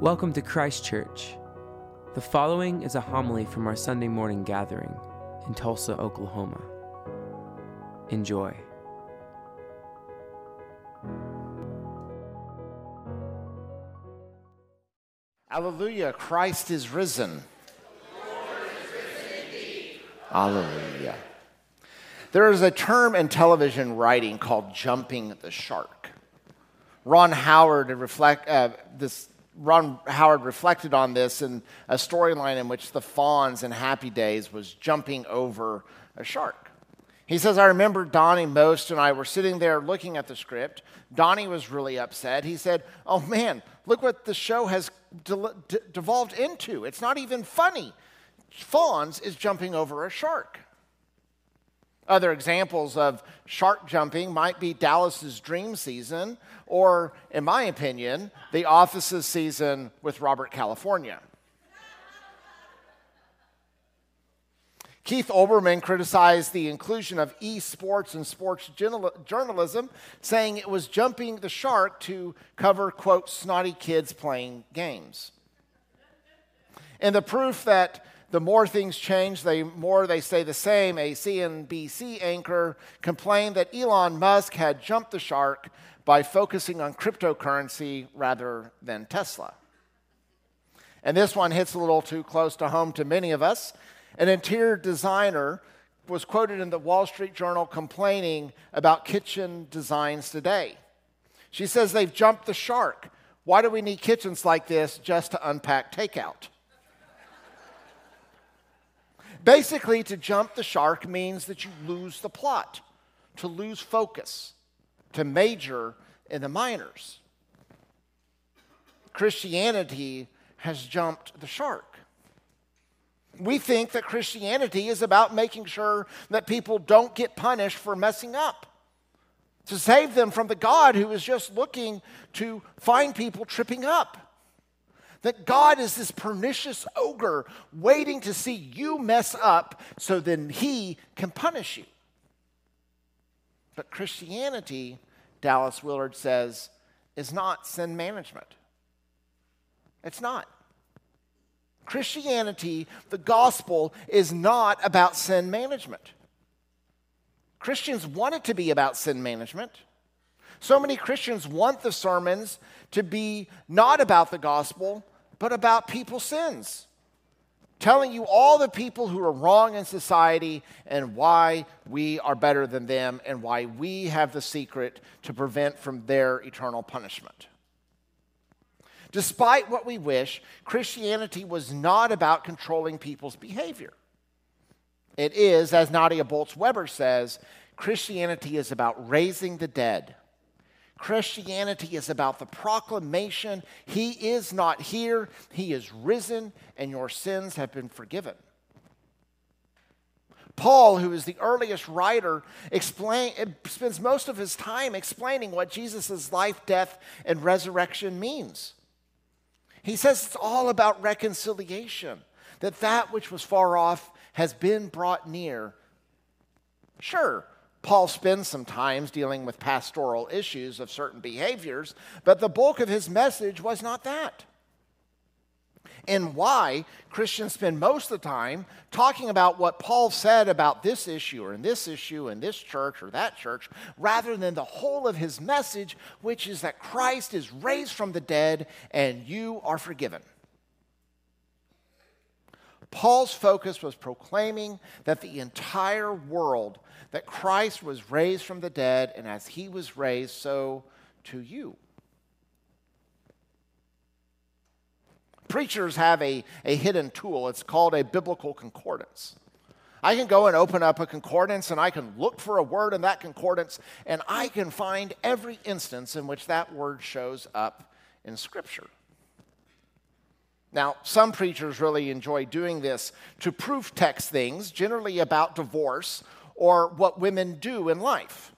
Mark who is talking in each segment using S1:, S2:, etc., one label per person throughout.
S1: Welcome to Christ Church. The following is a homily from our Sunday morning gathering in Tulsa, Oklahoma. Enjoy.
S2: Hallelujah, Christ is risen. Hallelujah. There is a term in television writing called jumping the shark. Ron Howard reflect uh, this. Ron Howard reflected on this in a storyline in which the Fonz in Happy Days was jumping over a shark. He says, I remember Donnie Most and I were sitting there looking at the script. Donnie was really upset. He said, Oh man, look what the show has de- de- devolved into. It's not even funny. Fonz is jumping over a shark. Other examples of shark jumping might be Dallas's dream season, or, in my opinion, The Office's season with Robert California. Keith Olbermann criticized the inclusion of esports and sports journalism, saying it was jumping the shark to cover, quote, snotty kids playing games. And the proof that the more things change, the more they stay the same. A CNBC anchor complained that Elon Musk had jumped the shark by focusing on cryptocurrency rather than Tesla. And this one hits a little too close to home to many of us. An interior designer was quoted in the Wall Street Journal complaining about kitchen designs today. She says they've jumped the shark. Why do we need kitchens like this just to unpack takeout? Basically, to jump the shark means that you lose the plot, to lose focus, to major in the minors. Christianity has jumped the shark. We think that Christianity is about making sure that people don't get punished for messing up, to save them from the God who is just looking to find people tripping up. That God is this pernicious ogre waiting to see you mess up so then he can punish you. But Christianity, Dallas Willard says, is not sin management. It's not. Christianity, the gospel, is not about sin management. Christians want it to be about sin management. So many Christians want the sermons to be not about the gospel, but about people's sins. Telling you all the people who are wrong in society and why we are better than them and why we have the secret to prevent from their eternal punishment. Despite what we wish, Christianity was not about controlling people's behavior. It is, as Nadia Bolz Weber says, Christianity is about raising the dead Christianity is about the proclamation He is not here, He is risen, and your sins have been forgiven. Paul, who is the earliest writer, explain, eh, spends most of his time explaining what Jesus' life, death, and resurrection means. He says it's all about reconciliation, that that which was far off has been brought near. Sure, Paul spends some times dealing with pastoral issues of certain behaviors, but the bulk of his message was not that. And why Christians spend most of the time talking about what Paul said about this issue or in this issue in this church or that church, rather than the whole of his message, which is that Christ is raised from the dead and you are forgiven. Paul's focus was proclaiming that the entire world that Christ was raised from the dead, and as he was raised, so to you. Preachers have a, a hidden tool. It's called a biblical concordance. I can go and open up a concordance and I can look for a word in that concordance and I can find every instance in which that word shows up in Scripture. Now, some preachers really enjoy doing this to proof text things, generally about divorce or what women do in life.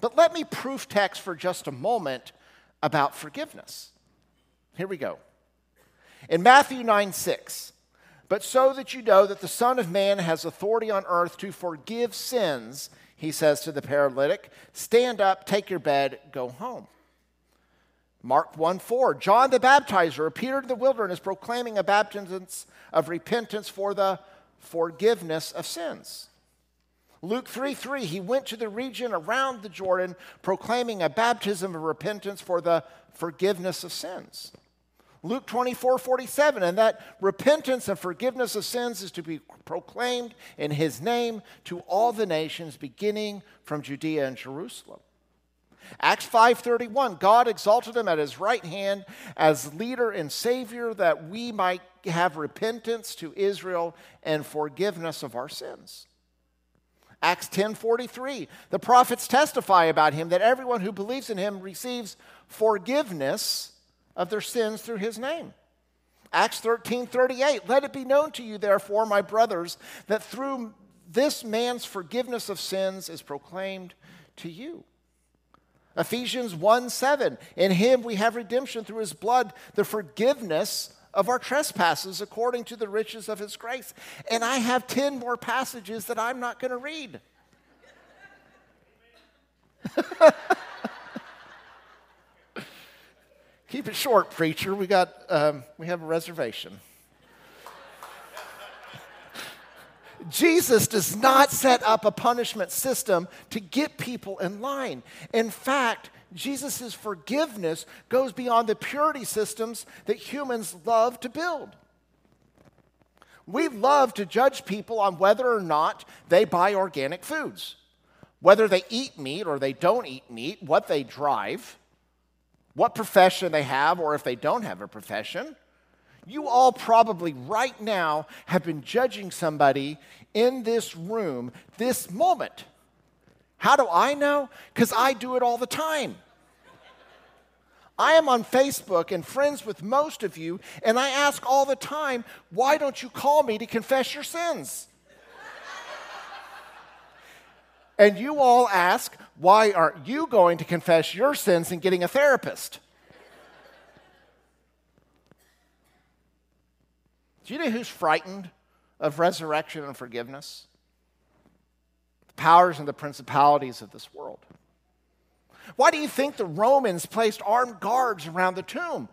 S2: But let me proof text for just a moment about forgiveness. Here we go. In Matthew 9 6, but so that you know that the Son of Man has authority on earth to forgive sins, he says to the paralytic, stand up, take your bed, go home. Mark 1 4, John the Baptizer appeared in the wilderness proclaiming a baptism of repentance for the forgiveness of sins. Luke 3 3, he went to the region around the Jordan proclaiming a baptism of repentance for the forgiveness of sins. Luke 24 47, and that repentance and forgiveness of sins is to be proclaimed in his name to all the nations, beginning from Judea and Jerusalem. Acts 5:31 God exalted him at his right hand as leader and savior that we might have repentance to Israel and forgiveness of our sins. Acts 10:43 The prophets testify about him that everyone who believes in him receives forgiveness of their sins through his name. Acts 13:38 Let it be known to you therefore my brothers that through this man's forgiveness of sins is proclaimed to you. Ephesians 1 7. In him we have redemption through his blood, the forgiveness of our trespasses according to the riches of his grace. And I have 10 more passages that I'm not going to read. Keep it short, preacher. We got um, we have a reservation. Jesus does not set up a punishment system to get people in line. In fact, Jesus' forgiveness goes beyond the purity systems that humans love to build. We love to judge people on whether or not they buy organic foods, whether they eat meat or they don't eat meat, what they drive, what profession they have, or if they don't have a profession. You all probably right now have been judging somebody in this room this moment. How do I know? Because I do it all the time. I am on Facebook and friends with most of you, and I ask all the time, why don't you call me to confess your sins? and you all ask, why aren't you going to confess your sins and getting a therapist? Do you know who's frightened of resurrection and forgiveness? The powers and the principalities of this world. Why do you think the Romans placed armed guards around the tomb?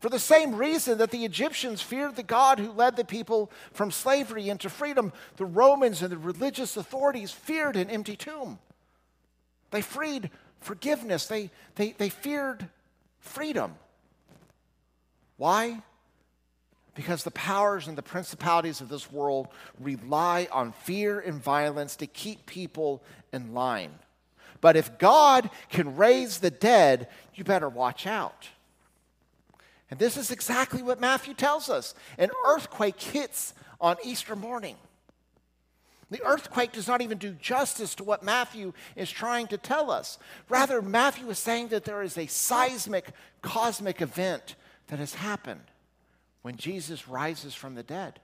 S2: For the same reason that the Egyptians feared the God who led the people from slavery into freedom, the Romans and the religious authorities feared an empty tomb. They freed forgiveness, they, they, they feared freedom. Why? Because the powers and the principalities of this world rely on fear and violence to keep people in line. But if God can raise the dead, you better watch out. And this is exactly what Matthew tells us. An earthquake hits on Easter morning. The earthquake does not even do justice to what Matthew is trying to tell us. Rather, Matthew is saying that there is a seismic, cosmic event that has happened when Jesus rises from the dead.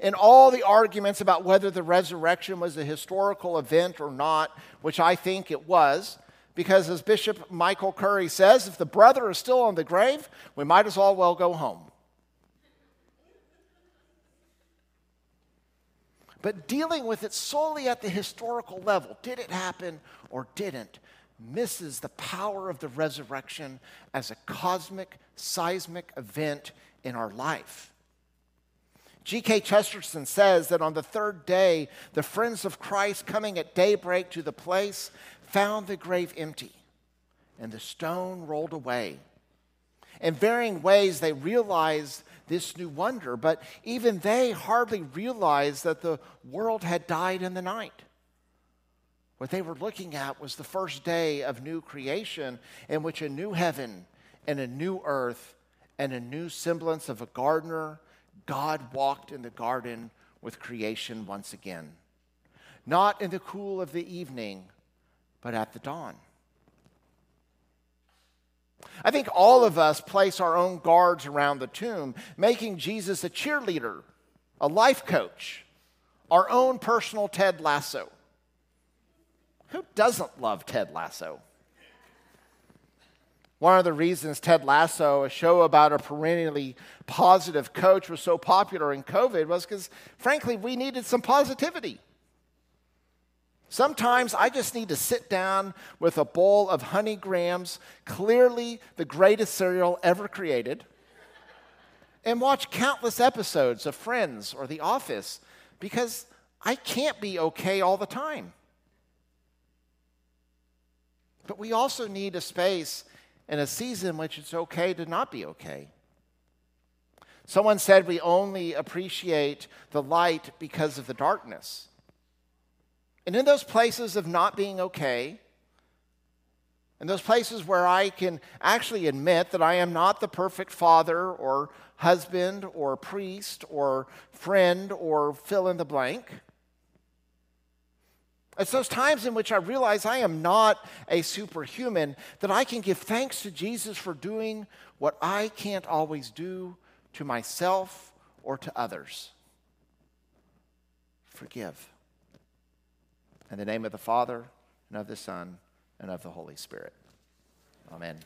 S2: In all the arguments about whether the resurrection was a historical event or not, which I think it was, because as Bishop Michael Curry says, if the brother is still in the grave, we might as well well go home. But dealing with it solely at the historical level, did it happen or didn't, misses the power of the resurrection as a cosmic, seismic event in our life. G.K. Chesterton says that on the third day, the friends of Christ coming at daybreak to the place found the grave empty and the stone rolled away. In varying ways, they realized this new wonder, but even they hardly realized that the world had died in the night. What they were looking at was the first day of new creation, in which a new heaven and a new earth and a new semblance of a gardener, God walked in the garden with creation once again. Not in the cool of the evening, but at the dawn. I think all of us place our own guards around the tomb, making Jesus a cheerleader, a life coach, our own personal Ted Lasso. Who doesn't love Ted Lasso? One of the reasons Ted Lasso, a show about a perennially positive coach, was so popular in COVID was because, frankly, we needed some positivity. Sometimes I just need to sit down with a bowl of honey grams, clearly the greatest cereal ever created, and watch countless episodes of Friends or The Office because I can't be okay all the time. But we also need a space and a season in which it's okay to not be okay. Someone said we only appreciate the light because of the darkness. And in those places of not being okay, in those places where I can actually admit that I am not the perfect father or husband or priest or friend or fill in the blank, it's those times in which I realize I am not a superhuman that I can give thanks to Jesus for doing what I can't always do to myself or to others. Forgive. In the name of the Father, and of the Son, and of the Holy Spirit. Amen.